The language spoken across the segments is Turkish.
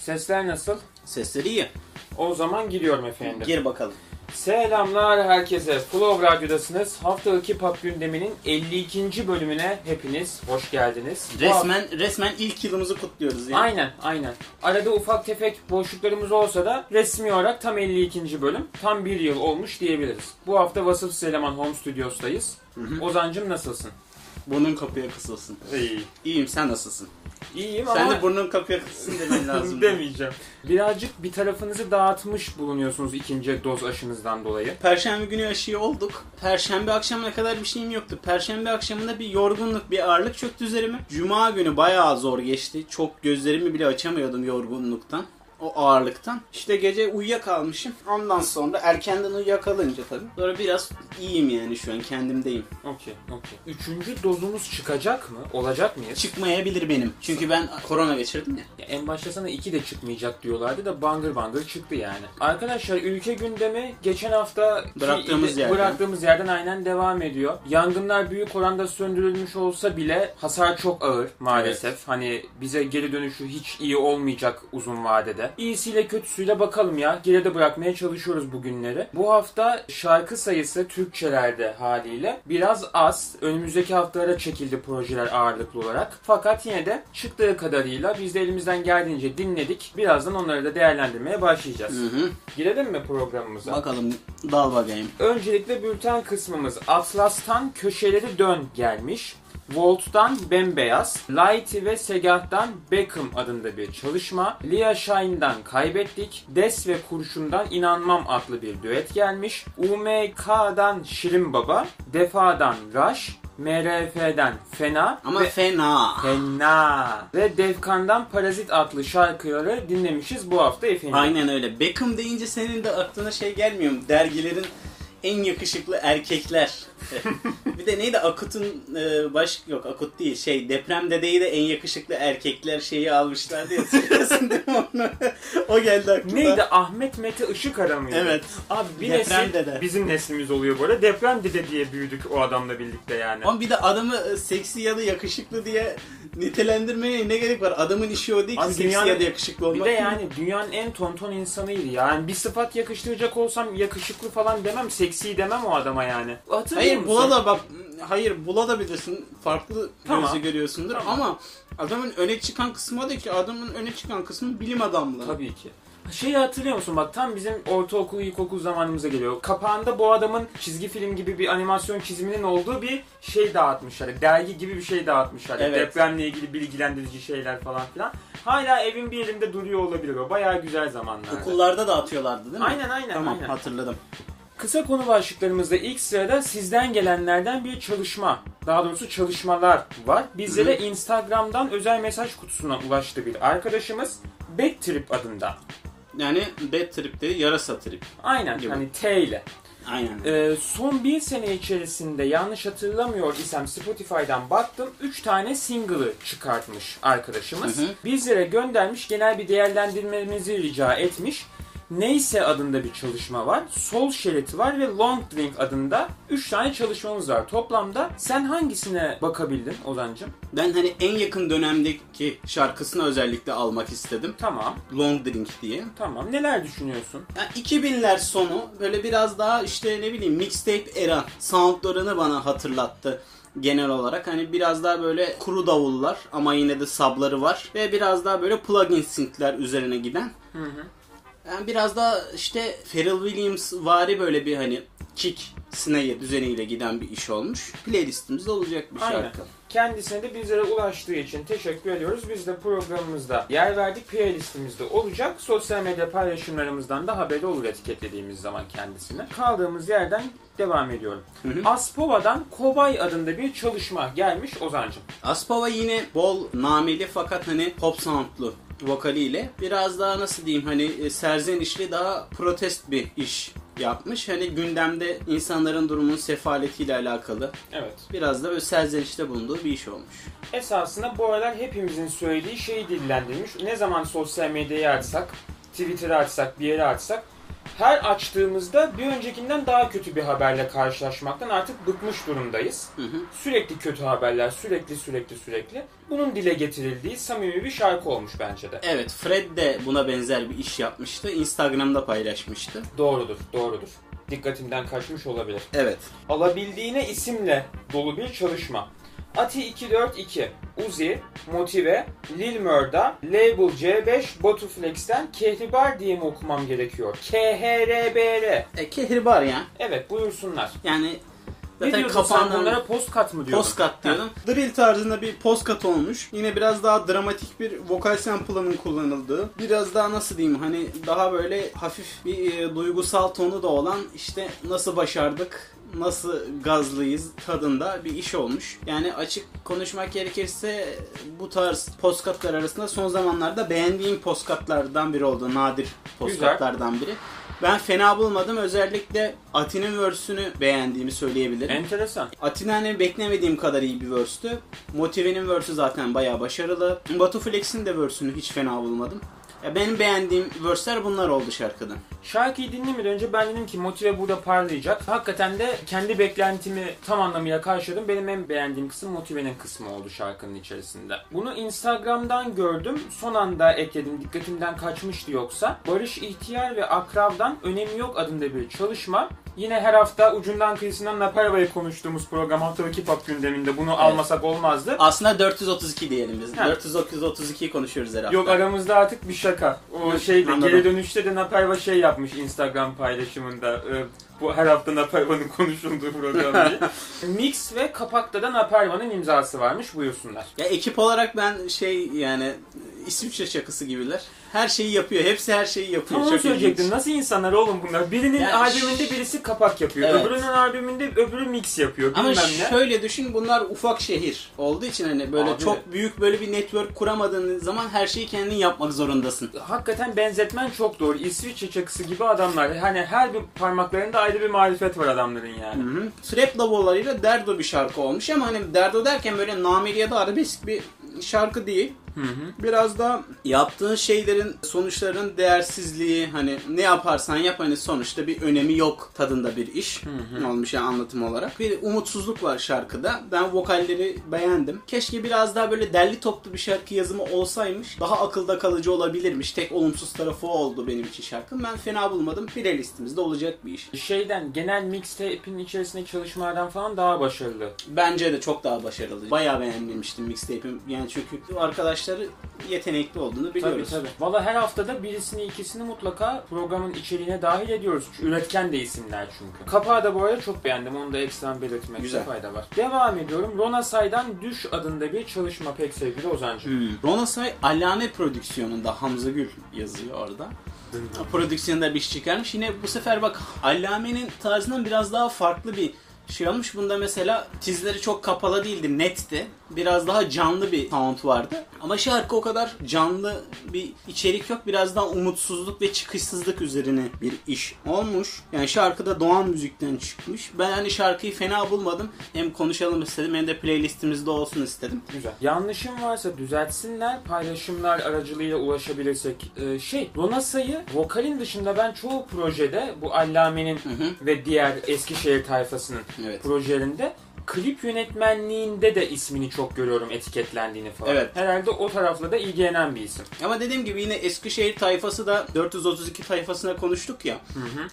Sesler nasıl? Sesleri iyi. O zaman giriyorum efendim. Gir bakalım. Selamlar herkese. Flow Radyo'dasınız. Haftalık Hip Hop gündeminin 52. bölümüne hepiniz hoş geldiniz. Resmen resmen ilk yılımızı kutluyoruz yani. Aynen aynen. Arada ufak tefek boşluklarımız olsa da resmi olarak tam 52. bölüm. Tam bir yıl olmuş diyebiliriz. Bu hafta Vasıfsız Eleman Home Studios'tayız. Ozancım nasılsın? Burnun kapıya kısılsın. İyi. İyiyim sen nasılsın? İyiyim Sen ama de burnun kapıya kısılsın demen lazım. demeyeceğim. Birazcık bir tarafınızı dağıtmış bulunuyorsunuz ikinci doz aşınızdan dolayı. Perşembe günü aşıyı olduk. Perşembe akşamına kadar bir şeyim yoktu. Perşembe akşamında bir yorgunluk, bir ağırlık çöktü üzerime. Cuma günü bayağı zor geçti. Çok gözlerimi bile açamıyordum yorgunluktan. O ağırlıktan. İşte gece uyuyakalmışım. Ondan sonra erkenden uyuyakalınca tabii. Sonra biraz iyiyim yani şu an kendimdeyim. Okey, okey. Üçüncü dozumuz çıkacak mı? Olacak mıyız? Çıkmayabilir benim. Çünkü ben korona geçirdim ya. Ya en başta sana iki de çıkmayacak diyorlardı da bangır bangır çıktı yani. Arkadaşlar ülke gündemi geçen hafta Bıraktığımız ki- yerden. bıraktığımız yerden aynen devam ediyor. Yangınlar büyük oranda söndürülmüş olsa bile hasar çok ağır maalesef. Hani bize geri dönüşü hiç iyi olmayacak uzun vadede. İyisiyle kötüsüyle bakalım ya. Geride bırakmaya çalışıyoruz bu günleri. Bu hafta şarkı sayısı Türkçelerde haliyle biraz az. Önümüzdeki haftalara çekildi projeler ağırlıklı olarak. Fakat yine de çıktığı kadarıyla biz de elimizden geldiğince dinledik. Birazdan onları da değerlendirmeye başlayacağız. Hı hı. Girelim mi programımıza? Bakalım dal bakayım. Öncelikle bülten kısmımız Atlas'tan Köşeleri Dön gelmiş. Volt'tan Bembeyaz, Lighty ve Segah'tan Beckham adında bir çalışma, Lia Shine'dan Kaybettik, Des ve Kurşun'dan İnanmam adlı bir düet gelmiş, UMK'dan Şirin Baba, Defa'dan Rush, MRF'den Fena Ama ve fena. Fena ve Defkan'dan Parazit adlı şarkıları dinlemişiz bu hafta efendim. Aynen öyle. Beckham deyince senin de aklına şey gelmiyor mu? Dergilerin en yakışıklı erkekler. bir de neydi Akut'un e, baş yok Akut değil şey deprem dedeyi de en yakışıklı erkekler şeyi almışlardı ya hatırlıyorsun değil mi onu? o geldi aklıma. Neydi Ahmet Mete Işıkara mıydı? Evet. Abi bir Deprem nesil dede. bizim neslimiz oluyor bu arada. Deprem dede diye büyüdük o adamla birlikte yani. Ama bir de adamı e, seksi ya da yakışıklı diye nitelendirmeye ne gerek var? Adamın işi o değil ki Abi seksi dünyanın- ya da yakışıklı Bir olmak. de yani dünyanın en tonton insanıydı yani. Bir sıfat yakıştıracak olsam yakışıklı falan demem, seksi demem o adama yani. Hatırlıyor Hayır bula da bak hayır bula da bilirsin farklı Tamam. gözü görüyorsundur Tamam. ama adamın öne çıkan kısmı da ki adamın öne çıkan kısmı bilim adamlığı. Tabii ki. Şeyi hatırlıyor musun bak tam bizim ortaokul ilkokul zamanımıza geliyor. Kapağında bu adamın çizgi film gibi bir animasyon çiziminin olduğu bir şey dağıtmışlar. Dergi gibi bir şey dağıtmışlar. Evet. Depremle ilgili bilgilendirici şeyler falan filan. Hala evin bir yerinde duruyor olabilir o. Bayağı güzel zamanlar. Okullarda dağıtıyorlardı değil mi? Aynen aynen Tamam aynen. hatırladım. Kısa konu başlıklarımızda ilk sırada sizden gelenlerden bir çalışma, daha doğrusu çalışmalar var. Bizlere Instagram'dan özel mesaj kutusuna ulaştı bir arkadaşımız Backtrip adında. Yani bad trip değil yarasa trip. Aynen Gibi. hani T ile. Aynen. Ee, son bir sene içerisinde yanlış hatırlamıyor isem Spotify'dan baktım 3 tane single'ı çıkartmış arkadaşımız. Hı hı. Bizlere göndermiş genel bir değerlendirmemizi rica etmiş. Neyse adında bir çalışma var. Sol şeriti var ve Long Drink adında 3 tane çalışmamız var. Toplamda sen hangisine bakabildin Ozan'cım? Ben hani en yakın dönemdeki şarkısını özellikle almak istedim. Tamam, Long Drink diye. tamam. Neler düşünüyorsun? Yani 2000'ler sonu böyle biraz daha işte ne bileyim mixtape era soundlarını bana hatırlattı genel olarak. Hani biraz daha böyle kuru davullar ama yine de sabları var. Ve biraz daha böyle plugin synth'ler üzerine giden. Hı hı. Yani biraz daha işte Pharrell Williams vari böyle bir hani kick snare düzeniyle giden bir iş olmuş. Playlistimizde olacak bir Aynen. şarkı. Kendisine de bizlere ulaştığı için teşekkür ediyoruz. Biz de programımızda yer verdik. Playlistimizde olacak. Sosyal medya paylaşımlarımızdan da haberi olur etiketlediğimiz zaman kendisine. Kaldığımız yerden devam ediyorum. Hı hı. Aspova'dan Kobay adında bir çalışma gelmiş Ozancım. Aspava yine bol nameli fakat hani pop soundlu vokaliyle biraz daha nasıl diyeyim hani e, serzenişli daha protest bir iş yapmış. Hani gündemde insanların durumunun sefaletiyle alakalı Evet. biraz da böyle serzenişte bulunduğu bir iş olmuş. Esasında bu aralar hepimizin söylediği şeyi dillendirmiş. Ne zaman sosyal medyayı açsak, Twitter'ı açsak, bir yere açsak her açtığımızda bir öncekinden daha kötü bir haberle karşılaşmaktan artık bıkmış durumdayız. Hı hı. Sürekli kötü haberler, sürekli sürekli sürekli. Bunun dile getirildiği samimi bir şarkı olmuş bence de. Evet Fred de buna benzer bir iş yapmıştı. Instagram'da paylaşmıştı. Doğrudur, doğrudur. Dikkatimden kaçmış olabilir. Evet. Alabildiğine isimle dolu bir çalışma. Ati 242, Uzi, Motive, Lil Murda, Label C5, Botuflex'ten Kehribar diye mi okumam gerekiyor? K-H-R-B-R. E, kehribar ya. Evet buyursunlar. Yani Ne zaten diyordun sen kafandan bunlara postkat mı diyordun? postkat diyordum. Drill tarzında bir postkat olmuş. Yine biraz daha dramatik bir vokal sample'ının kullanıldığı. Biraz daha nasıl diyeyim hani daha böyle hafif bir e, duygusal tonu da olan işte nasıl başardık nasıl gazlıyız tadında bir iş olmuş. Yani açık konuşmak gerekirse bu tarz postkatlar arasında son zamanlarda beğendiğim postkatlardan biri oldu. Nadir postkatlardan biri. Ben fena bulmadım. Özellikle Ati'nin verse'ünü beğendiğimi söyleyebilirim. Enteresan. Atina hani beklemediğim kadar iyi bir verse'tü. Motive'nin verse'ü zaten bayağı başarılı. Batu Flex'in de verse'ünü hiç fena bulmadım. Ya benim beğendiğim verse'ler bunlar oldu şarkıda. Şarkıyı dinlemeden önce ben dedim ki Motive burada parlayacak. Hakikaten de kendi beklentimi tam anlamıyla karşıladım. Benim en beğendiğim kısım Motive'nin kısmı oldu şarkının içerisinde. Bunu Instagram'dan gördüm. Son anda ekledim. Dikkatimden kaçmıştı yoksa. Barış İhtiyar ve Akrav'dan Önemi Yok adında bir çalışma. Yine her hafta ucundan kıyısından Naparva'yı konuştuğumuz program haftalık hip hop gündeminde bunu almasak olmazdı. Aslında 432 diyelim biz. Ha. 432'yi konuşuyoruz herhalde. Yok aramızda artık bir şaka. O şeyde anladım. geri dönüşte de Naperva şey yapmış Instagram paylaşımında. Ee, bu her hafta Naperva'nın konuşulduğu program diye. Mix ve kapakta da Naperva'nın imzası varmış buyursunlar. Ya ekip olarak ben şey yani İsviçre şakası gibiler. Her şeyi yapıyor. Hepsi her şeyi yapıyor. Tam onu Çok söyleyecektim. ilginç. Nasıl insanlar oğlum bunlar? Birinin Yani albümünde birisi kapak yapıyor. Evet. Öbürünün albümünde öbürü mix yapıyor. Ama Bilmem ne. şöyle düşün bunlar ufak şehir olduğu için hani böyle Abi. çok büyük böyle bir network kuramadığın zaman her şeyi kendin yapmak zorundasın. Hakikaten benzetmen çok doğru. İsviçre çakısı gibi adamlar. Hani her bir parmaklarında ayrı bir marifet var adamların yani. Hı hı. Trap lavolarıyla Derdo bir şarkı olmuş ama hani Derdo derken böyle nameli ya da arabesk bir şarkı değil. Hı hı. Biraz da yaptığın şeylerin sonuçların değersizliği hani ne yaparsan yap hani sonuçta bir önemi yok tadında bir iş olmuş yani anlatım olarak. Bir umutsuzluk var şarkıda. Ben vokalleri beğendim. Keşke biraz daha böyle derli toplu bir şarkı yazımı olsaymış. Daha akılda kalıcı olabilirmiş. Tek olumsuz tarafı oldu benim için şarkının. Ben fena bulmadım. Playlistimizde olacak bir iş. Şeyden genel mixtape'in içerisindeki çalışmalardan falan daha başarılı. Bence de çok daha başarılı. Bayağı beğenmemiştim mixtape'im. Yani çünkü arkadaşları yetenekli olduğunu biliyoruz. Tabii tabii. Valla her haftada birisini ikisini mutlaka programın içeriğine dahil ediyoruz. Üretken de isimler çünkü. Kapağı da bu arada çok beğendim. Onu da ekstrem belirtmekte Güzel. fayda var. Devam ediyorum. Rona Say'dan Düş adında bir çalışma pek sevgili Ozancığım. Hmm. Ronasay Alame prodüksiyonunda Hamza Gül yazıyor orada. O prodüksiyonda bir iş çıkarmış. Yine bu sefer bak Allame'nin tarzından biraz daha farklı bir şey olmuş. Bunda mesela tizleri çok kapalı değildi, netti. Biraz daha canlı bir sound vardı. Ama şarkı o kadar canlı bir içerik yok. Biraz daha umutsuzluk ve çıkışsızlık üzerine bir iş olmuş. Yani şarkıda Doğan müzikten çıkmış. Ben hani şarkıyı fena bulmadım. Hem konuşalım istedim hem de playlistimizde olsun istedim. Güzel. Yanlışım varsa düzeltsinler. Paylaşımlar aracılığıyla ulaşabilirsek. Ee, şey, Rona Say'ı vokalin dışında ben çoğu projede bu Allame'nin ve diğer Eskişehir tayfasının Evet. projelerinde klip yönetmenliğinde de ismini çok görüyorum etiketlendiğini falan. Evet. Herhalde o tarafla da ilgilenen bir isim. Ama dediğim gibi yine Eskişehir tayfası da 432 tayfasına konuştuk ya.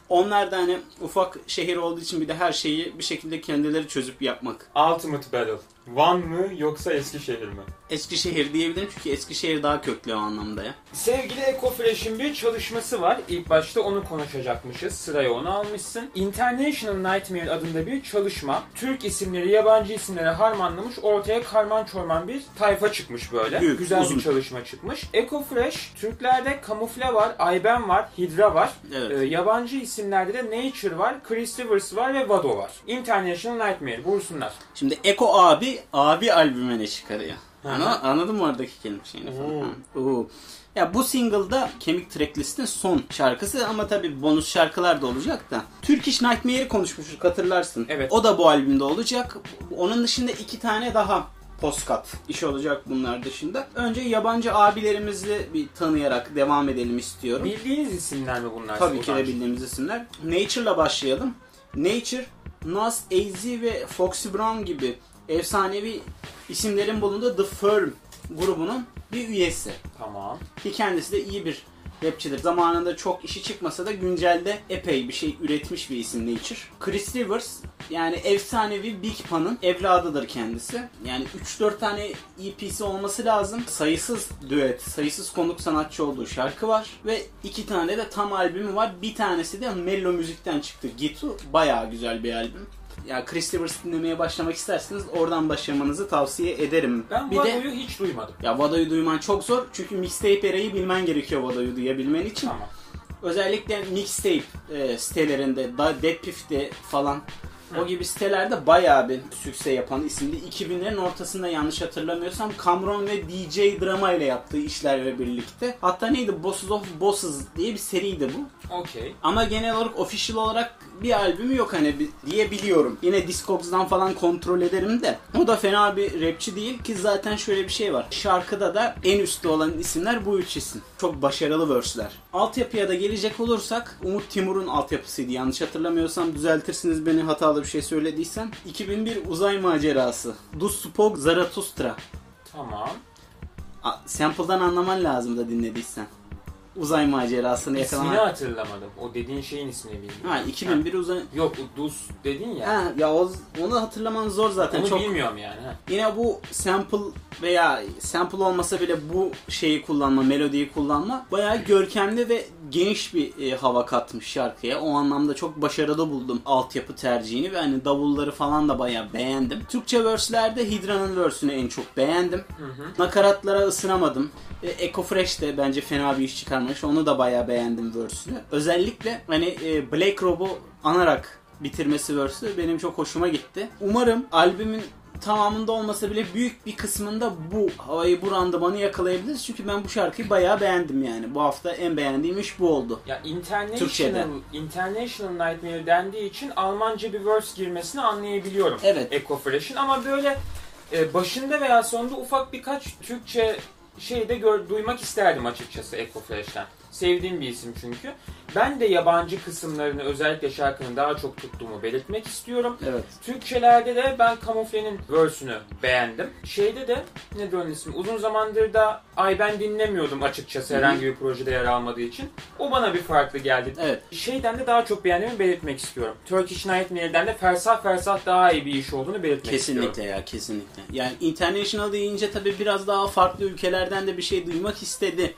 Onlar da hani ufak şehir olduğu için bir de her şeyi bir şekilde kendileri çözüp yapmak. Ultimate Battle. Van mı yoksa Eskişehir mi? Eskişehir diyebilirim çünkü Eskişehir daha köklü o anlamda ya. Sevgili EcoFresh'in bir çalışması var. İlk başta onu konuşacakmışız. Sıraya onu almışsın. International Nightmare adında bir çalışma. Türk isimleri, yabancı isimleri harmanlamış. Ortaya karman çorman bir tayfa çıkmış böyle. Büyük, Güzel uzun. bir çalışma çıkmış. EcoFresh, Türklerde Kamufle var, Ayben var, Hydra var. Evet. Ee, yabancı isimlerde de Nature var, Chris Rivers var ve Vado var. International Nightmare. Vursunlar. Şimdi Eko abi abi albüme ne çıkarıyor? Ana, anladın mı oradaki kelime şeyini falan? Ha. Oo. Ya bu single'da Kemik Tracklist'in son şarkısı ama tabi bonus şarkılar da olacak da. Turkish Nightmare'i konuşmuştuk hatırlarsın. Evet. O da bu albümde olacak. Onun dışında iki tane daha postkat işi olacak bunlar dışında. Önce yabancı abilerimizi bir tanıyarak devam edelim istiyorum. Bildiğiniz isimler mi bunlar? Tabii ki de bildiğimiz isimler. Nature'la başlayalım. Nature, Nas, AZ ve Foxy Brown gibi efsanevi isimlerin bulunduğu The Firm grubunun bir üyesi. Tamam. Ki kendisi de iyi bir rapçidir. Zamanında çok işi çıkmasa da güncelde epey bir şey üretmiş bir isim Nature. Chris Rivers yani efsanevi Big Pun'ın evladıdır kendisi. Yani 3-4 tane EP'si olması lazım. Sayısız düet, sayısız konuk sanatçı olduğu şarkı var. Ve iki tane de tam albümü var. Bir tanesi de Mello Müzik'ten çıktı. Gitu bayağı güzel bir albüm. Ya Chris Rivers dinlemeye başlamak isterseniz oradan başlamanızı tavsiye ederim. Ben bir bu de hiç duymadım. ya Vada'yı duyman çok zor çünkü mixtape erayı bilmen gerekiyor Vada'yı duyabilmen için. Tamam. Özellikle mixtape e, sitelerinde, da Dead Piff'te falan o gibi sitelerde bayağı bir sükse yapan isimdi. 2000'lerin ortasında yanlış hatırlamıyorsam Cameron ve DJ Drama ile yaptığı işlerle birlikte. Hatta neydi? Bosses of Bosses diye bir seriydi bu. Okey. Ama genel olarak official olarak bir albümü yok hani diye biliyorum. Yine Discogs'dan falan kontrol ederim de. O da fena bir rapçi değil ki zaten şöyle bir şey var. Şarkıda da en üstte olan isimler bu üç isim. Çok başarılı verse'ler. Altyapıya da gelecek olursak Umut Timur'un altyapısıydı. Yanlış hatırlamıyorsam düzeltirsiniz beni hatalı bir şey söylediysem. 2001 uzay macerası. Du Spog Zarathustra. Tamam. A- Sample'dan anlaman lazım da dinlediysen. Uzay macerasını İsmini yakalamak. hatırlamadım. O dediğin şeyin ismini bilmiyorum. Ha 2001 uzay... Yok Dus dedin ya. Ha, ya o, onu hatırlaman zor zaten. Onu Çok bilmiyorum yani. Ha. Yine bu sample veya sample olmasa bile bu şeyi kullanma, melodiyi kullanma bayağı görkemli ve geniş bir e, hava katmış şarkıya. O anlamda çok başarılı buldum altyapı tercihini ve hani davulları falan da bayağı beğendim. Türkçe verse'lerde Hydra'nın verse'ünü en çok beğendim. Nakaratlara ısınamadım. E, Echo Fresh de bence fena bir iş çıkarmış. Onu da bayağı beğendim verse'ünü. Özellikle hani e, Black Rob'u anarak bitirmesi verse'ü benim çok hoşuma gitti. Umarım albümün tamamında olmasa bile büyük bir kısmında bu havayı bu randımanı yakalayabiliriz. Çünkü ben bu şarkıyı bayağı beğendim yani. Bu hafta en beğendiğim iş bu oldu. Ya international, Türkçe'de. international Nightmare dendiği için Almanca bir verse girmesini anlayabiliyorum. Evet. Echo Fresh'in ama böyle e, başında veya sonunda ufak birkaç Türkçe şey de gör, duymak isterdim açıkçası Echo Fresh'ten. Sevdiğim bir isim çünkü. Ben de yabancı kısımlarını özellikle şarkının daha çok tuttuğumu belirtmek istiyorum. Evet. Türkçelerde de ben Kamufle'nin verse'ünü beğendim. Şeyde de ne onun ismi? Uzun zamandır da ay ben dinlemiyordum açıkçası herhangi bir projede yer almadığı için. O bana bir farklı geldi. Evet. Şeyden de daha çok beğendiğimi belirtmek istiyorum. Turkish Nightmare'den de fersah fersah daha iyi bir iş olduğunu belirtmek Kesinlikle istiyorum. ya kesinlikle. Yani international deyince tabii biraz daha farklı ülkelerden de bir şey duymak istedi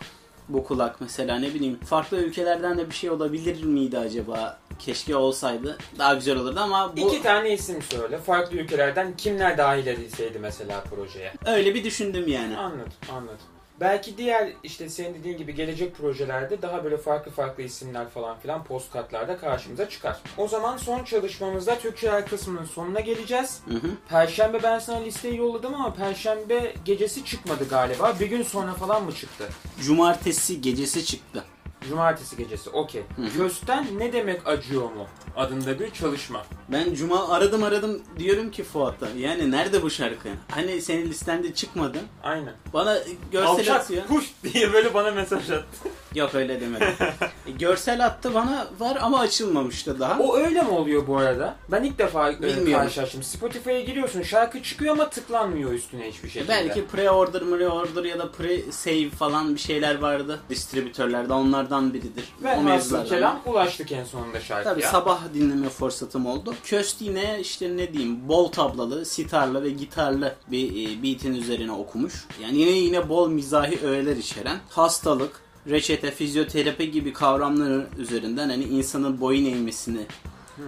bu kulak mesela ne bileyim. Farklı ülkelerden de bir şey olabilir miydi acaba? Keşke olsaydı daha güzel olurdu ama bu İki tane isim söyle. Farklı ülkelerden kimler dahil edilseydi mesela projeye. öyle bir düşündüm yani. Anladım, anladım. Belki diğer işte senin dediğin gibi gelecek projelerde daha böyle farklı farklı isimler falan filan postkartlarda karşımıza çıkar. O zaman son çalışmamızda Türkçeler kısmının sonuna geleceğiz. Hı hı. Perşembe ben sana listeyi yolladım ama Perşembe gecesi çıkmadı galiba. Bir gün sonra falan mı çıktı? Cumartesi gecesi çıktı. Cumartesi gecesi, okey. Kösten ne demek acıyor mu? Adında bir çalışma. Ben cuma aradım aradım diyorum ki Fuat'a. Yani nerede bu şarkı? Hani senin listende çıkmadı. Aynen. Bana görsel Alçak atıyor. kuş diye böyle bana mesaj attı. Yok öyle demedim. E, görsel attı bana var ama açılmamıştı daha. O öyle mi oluyor bu arada? Ben ilk defa e, Bilmiyorum. karşılaştım. Spotify'a giriyorsun, şarkı çıkıyor ama tıklanmıyor üstüne hiçbir şekilde. Belki pre-order, pre-order ya da pre-save falan bir şeyler vardı distribütörlerde. Onlardan biridir. Ve o mevzulardan. kelam ulaştık en sonunda şarkıya. Tabii sabah dinleme fırsatım oldu. Köst yine işte ne diyeyim bol tablalı, sitarlı ve gitarlı bir e, beat'in üzerine okumuş. Yani yine yine bol mizahi öğeler içeren hastalık, reçete, fizyoterapi gibi kavramların üzerinden hani insanın boyun eğmesini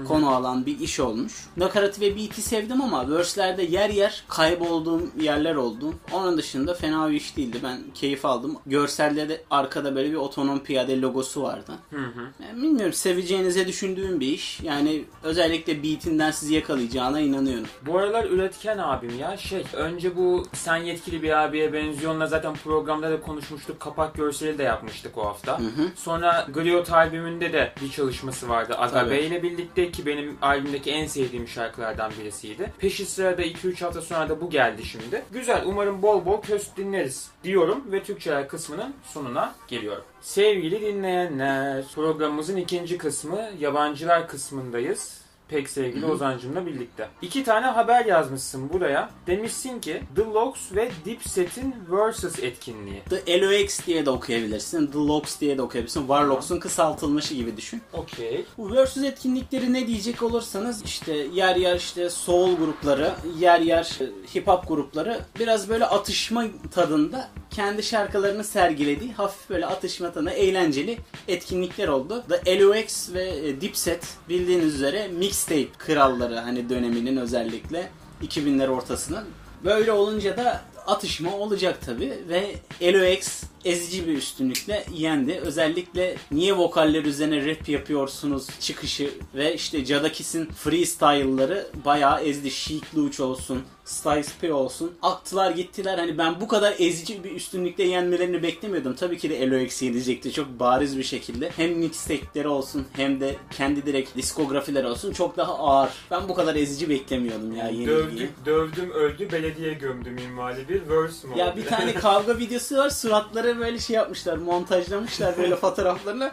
konu alan bir iş olmuş. Nakaratı ve beat'i sevdim ama verse'lerde yer yer kaybolduğum yerler oldu. Onun dışında fena bir iş değildi. Ben keyif aldım. Görselde de arkada böyle bir otonom piyade logosu vardı. Hı hı. Yani bilmiyorum seveceğinize düşündüğüm bir iş. Yani özellikle beat'inden sizi yakalayacağına inanıyorum. Bu aralar üretken abim ya şey önce bu sen yetkili bir abiye benziyorla zaten programda da konuşmuştuk kapak görseli de yapmıştık o hafta. Hı hı. Sonra Griot albümünde de bir çalışması vardı Agabe ile birlikteydi. Back'te ki benim albümdeki en sevdiğim şarkılardan birisiydi. Peşi sırada 2-3 hafta sonra da bu geldi şimdi. Güzel umarım bol bol köst dinleriz diyorum ve Türkçeler kısmının sonuna geliyorum. Sevgili dinleyenler programımızın ikinci kısmı yabancılar kısmındayız pek sevgili Ozancım'la birlikte. İki tane haber yazmışsın buraya. Demişsin ki The Logs ve Dipset'in Versus etkinliği. The LOX diye de okuyabilirsin. The Logs diye de okuyabilirsin. Warlocks'un kısaltılmışı gibi düşün. Okey. Bu Versus etkinlikleri ne diyecek olursanız işte yer yer işte soul grupları, yer yer e, hip hop grupları biraz böyle atışma tadında kendi şarkılarını sergilediği hafif böyle atışma tadında eğlenceli etkinlikler oldu. The LOX ve e, Dipset bildiğiniz üzere mixtape kralları hani döneminin özellikle 2000'ler ortasının. Böyle olunca da atışma olacak tabi ve LOX ezici bir üstünlükle yendi. Özellikle niye vokaller üzerine rap yapıyorsunuz çıkışı ve işte Jadakis'in freestyle'ları bayağı ezdi. Chic Luch olsun, Styles P olsun. Aktılar gittiler. Hani ben bu kadar ezici bir üstünlükle yenmelerini beklemiyordum. Tabii ki de LOX yenecekti çok bariz bir şekilde. Hem mixtape'leri olsun hem de kendi direkt diskografileri olsun çok daha ağır. Ben bu kadar ezici beklemiyordum ya yenilgiyi. Dövdü, dövdüm öldü belediye gömdü minvali bir verse mi Ya bir tane kavga videosu var. Suratları böyle şey yapmışlar. Montajlamışlar böyle fotoğraflarını.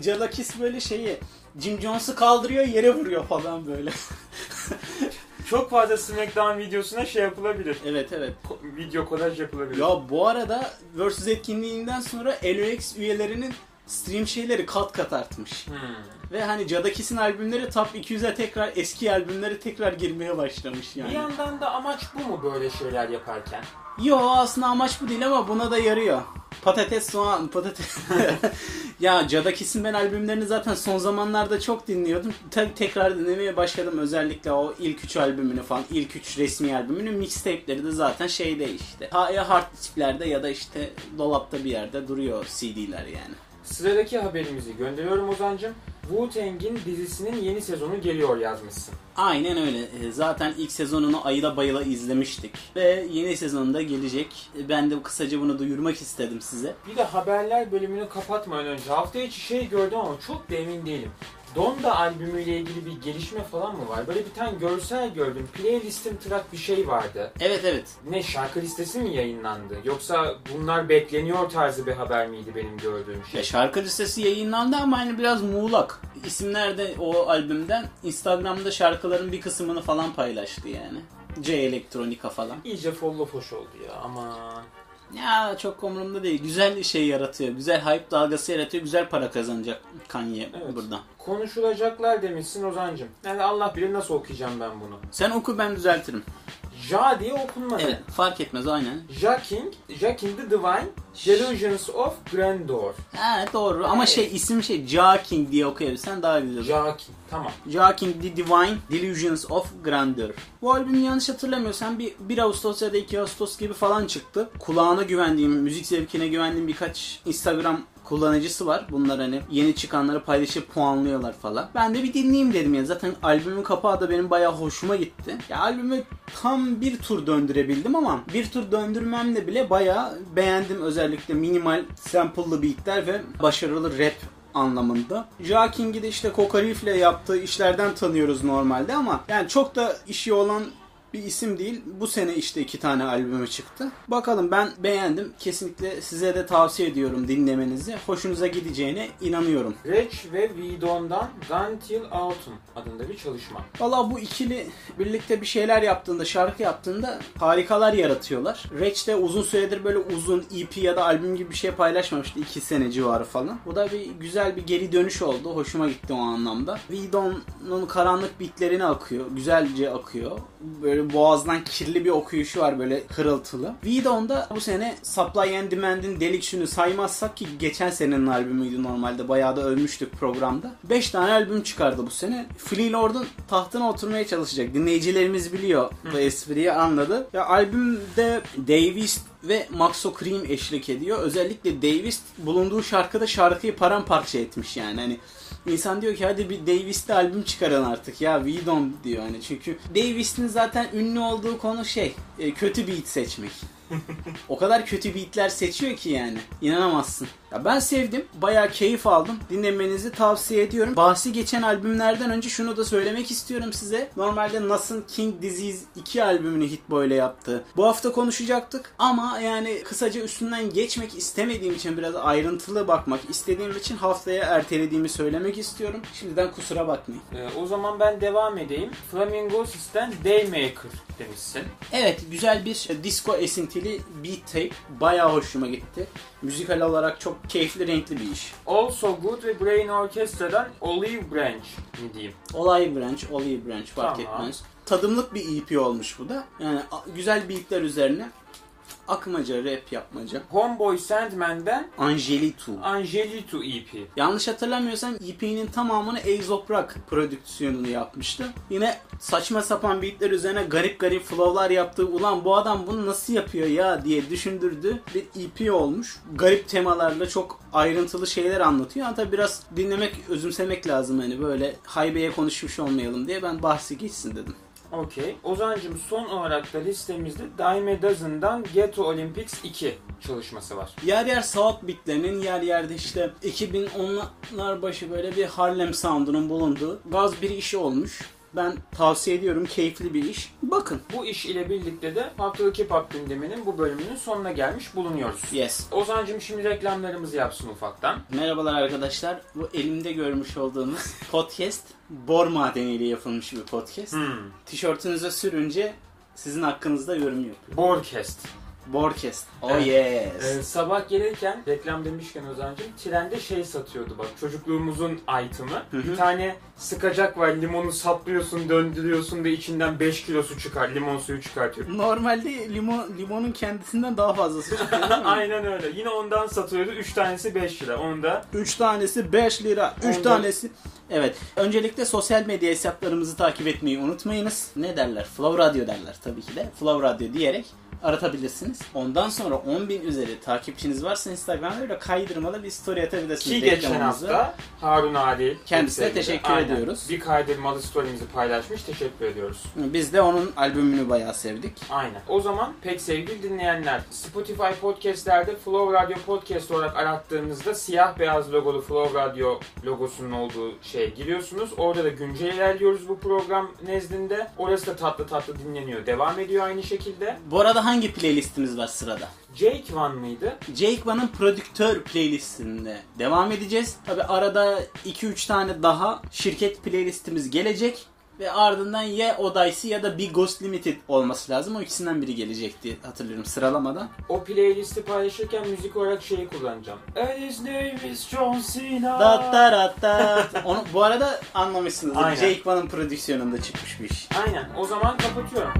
Jalakis böyle şeyi Jim Jones'u kaldırıyor yere vuruyor falan böyle. Çok fazla Smackdown videosuna şey yapılabilir. evet evet. Ko- Video kolaj yapılabilir. Ya bu arada Versus etkinliğinden sonra LOX üyelerinin stream şeyleri kat kat artmış. Hmm. Ve hani Jadakis'in albümleri top 200'e tekrar eski albümleri tekrar girmeye başlamış yani. Bir yandan da amaç bu mu böyle şeyler yaparken? Yo aslında amaç bu değil ama buna da yarıyor. Patates soğan patates. ya Jadakis'in ben albümlerini zaten son zamanlarda çok dinliyordum. Tabii tekrar dinlemeye başladım özellikle o ilk üç albümünü falan. ilk üç resmi albümünü mixtape'leri de zaten şeyde işte. Ya hard disklerde ya da işte dolapta bir yerde duruyor CD'ler yani. Sıradaki haberimizi gönderiyorum Ozancım. Wu-Tang'in dizisinin yeni sezonu geliyor yazmışsın. Aynen öyle. E, Zaten ilk sezonunu ayıla bayıla izlemiştik. Ve yeni sezonunda gelecek. E, Ben de kısaca bunu duyurmak istedim size. Bir de haberler bölümünü kapatmadan önce hafta içi şey gördüm ama çok da emin değilim. Donda albümüyle ilgili bir gelişme falan mı var? Böyle bir tane görsel gördüm. Playlistim track bir şey vardı. Evet evet. Ne şarkı listesi mi yayınlandı? Yoksa bunlar bekleniyor tarzı bir haber miydi benim gördüğüm şey? Ya şarkı listesi yayınlandı ama hani biraz muğlak. İsimler de o albümden Instagram'da şarkıların bir kısmını falan paylaştı yani. C Elektronika falan. İyice follow hoş oldu ya aman. Ya çok umurumda değil. Güzel şey yaratıyor. Güzel hype dalgası yaratıyor. Güzel para kazanacak Kanye Evet. buradan. Konuşulacaklar demişsin Ozancım. Yani Allah bilir nasıl okuyacağım ben bunu. Sen oku ben düzeltirim. Ja diye okunmadı. Evet fark etmez aynen. Ja King, Ja King the Divine, Delusions of Grandeur. Ha doğru ama şey isim şey Ja King diye okuyabilirsen daha güzel olur. Ja King, tamam. Ja King The Divine Delusions of Grandeur. Bu albüm yanlış hatırlamıyorsam bir 1 Ağustos ya da 2 Ağustos gibi falan çıktı. Kulağına güvendiğim, müzik zevkine güvendiğim birkaç Instagram kullanıcısı var. Bunlar hani yeni çıkanları paylaşıp puanlıyorlar falan. Ben de bir dinleyeyim dedim ya. Zaten albümün kapağı da benim bayağı hoşuma gitti. Ya albümü tam bir tur döndürebildim ama bir tur döndürmemde bile bayağı beğendim. Özellikle minimal sample'lı beatler ve başarılı rap anlamında. Joaquin'i de işte Coca Reef'le yaptığı işlerden tanıyoruz normalde ama yani çok da işi olan bir isim değil. Bu sene işte iki tane albümü çıktı. Bakalım ben beğendim. Kesinlikle size de tavsiye ediyorum dinlemenizi. Hoşunuza gideceğine inanıyorum. Reg ve Vidon'dan Gun Till Autumn adında bir çalışma. Valla bu ikili birlikte bir şeyler yaptığında, şarkı yaptığında harikalar yaratıyorlar. Reç de uzun süredir böyle uzun EP ya da albüm gibi bir şey paylaşmamıştı. 2 sene civarı falan. Bu da bir güzel bir geri dönüş oldu. Hoşuma gitti o anlamda. Vidon'un karanlık beatlerine akıyor. Güzelce akıyor. Böyle boğazdan kirli bir okuyuşu var böyle hırıltılı. Vidon'da bu sene Supply and Demand'in Deliction'u saymazsak ki geçen senenin albümüydü normalde. Bayağı da övmüştük programda. 5 tane albüm çıkardı bu sene. Flea Lord'un tahtına oturmaya çalışacak. Dinleyicilerimiz biliyor bu espriyi anladı. Ya albümde Davis ve Maxo Cream eşlik ediyor. Özellikle Davis bulunduğu şarkıda şarkıyı paramparça etmiş yani. Hani İnsan diyor ki hadi bir Davis'te albüm çıkarın artık ya We Don't diyor hani çünkü Davis'in zaten ünlü olduğu konu şey e, kötü beat seçmek. o kadar kötü beatler seçiyor ki yani inanamazsın. Ya ben sevdim. Bayağı keyif aldım. Dinlemenizi tavsiye ediyorum. Bahsi geçen albümlerden önce şunu da söylemek istiyorum size. Normalde Nas'ın King Disease 2 albümünü Hit Boy'la yaptı. Bu hafta konuşacaktık ama yani kısaca üstünden geçmek istemediğim için biraz ayrıntılı bakmak istediğim için haftaya ertelediğimi söylemek istiyorum. Şimdiden kusura bakmayın. Ee, o zaman ben devam edeyim. Flamingo System Daymaker demişsin. Evet güzel bir disco esintili beat tape. Bayağı hoşuma gitti. Müzikal olarak çok keyifli renkli bir iş. Also Good ve Brain Orchestra'dan Olive Branch mi diyeyim. Olay Branch, Olive Branch fark Tamam. etmez. Tadımlık bir EP olmuş bu da. Yani güzel beatler üzerine akmaca, rap yapmaca. Homeboy Sandman'den Angelitu. Angelitu EP. Yanlış hatırlamıyorsam EP'nin tamamını Aesop Rock prodüksiyonunu yapmıştı. Yine saçma sapan beatler üzerine garip garip flow'lar yaptığı ulan bu adam bunu nasıl yapıyor ya diye düşündürdü bir EP olmuş. Garip temalarla çok ayrıntılı şeyler anlatıyor. Hatta biraz dinlemek, özümsemek lazım hani böyle haybeye konuşmuş olmayalım diye ben bahsi geçsin dedim. Okey. Ozan'cım son olarak da listemizde Dime Dozen'dan Ghetto Olympics 2 çalışması var. Yer yer South Beat'lerinin yer yerde işte 2010'lar başı böyle bir Harlem Sound'unun bulunduğu gaz bir işi olmuş. Ben tavsiye ediyorum. Keyifli bir iş. Bakın. Bu iş ile birlikte de Haftalık Hip Hop gündeminin bu bölümünün sonuna gelmiş bulunuyoruz. Yes. Ozan'cım şimdi reklamlarımızı yapsın ufaktan. Merhabalar arkadaşlar. Bu elimde görmüş olduğunuz podcast bor madeniyle yapılmış bir podcast. Hmm. Tişörtünüze sürünce sizin hakkınızda yorum yapıyor. Borcast. Borcast. Oh Evet. yes. Ee, sabah gelirken reklam demişken Ozan'cım trende şey satıyordu bak çocukluğumuzun item'ı. Hı hı. Bir tane sıkacak var limonu saplıyorsun döndürüyorsun da içinden 5 kilosu çıkar limon suyu çıkartıyor. Normalde limon limonun kendisinden daha fazlası çıkıyor değil mi? Aynen öyle. Yine ondan satıyordu. 3 tanesi 5 lira. Onu da 3 tanesi 5 lira. 3 Ondan- tanesi. Evet. Öncelikle sosyal medya hesaplarımızı takip etmeyi unutmayınız. Ne derler? Flow Radio derler tabii ki de. Flow Radio diyerek aratabilirsiniz. Ondan sonra 10.000 üzeri takipçiniz varsa Instagram'da böyle kaydırmalı bir story atabilirsiniz. ki geçen hafta Harun Adil Kendisine teşekkür Aynen. Ediyoruz. Bir kaydırmalı story'mizi paylaşmış. Teşekkür ediyoruz. Biz de onun albümünü bayağı sevdik. Aynen. O zaman pek sevgili dinleyenler Spotify podcastlerde Flow Radio Podcast olarak arattığınızda siyah beyaz logolu Flow Radio logosunun olduğu şeye giriyorsunuz. Orada da güncel ilerliyoruz bu program nezdinde. Orası da tatlı tatlı dinleniyor. Devam ediyor aynı şekilde. Bu arada hangi playlistimiz var sırada? Jake Van mıydı? Jake Van'ın prodüktör playlistinde devam edeceğiz. Tabi arada 2-3 tane daha şirket playlistimiz gelecek. Ve ardından ya Odyssey ya da Big Ghost Limited olması lazım. O ikisinden biri gelecekti hatırlıyorum sıralamadan. O playlisti paylaşırken müzik olarak şeyi kullanacağım. And his name is John Cena. Da da da da. Onu, bu arada anlamışsınızdır. Aynen. Jake Van'ın prodüksiyonunda çıkmış bir iş. Aynen. O zaman kapatıyorum.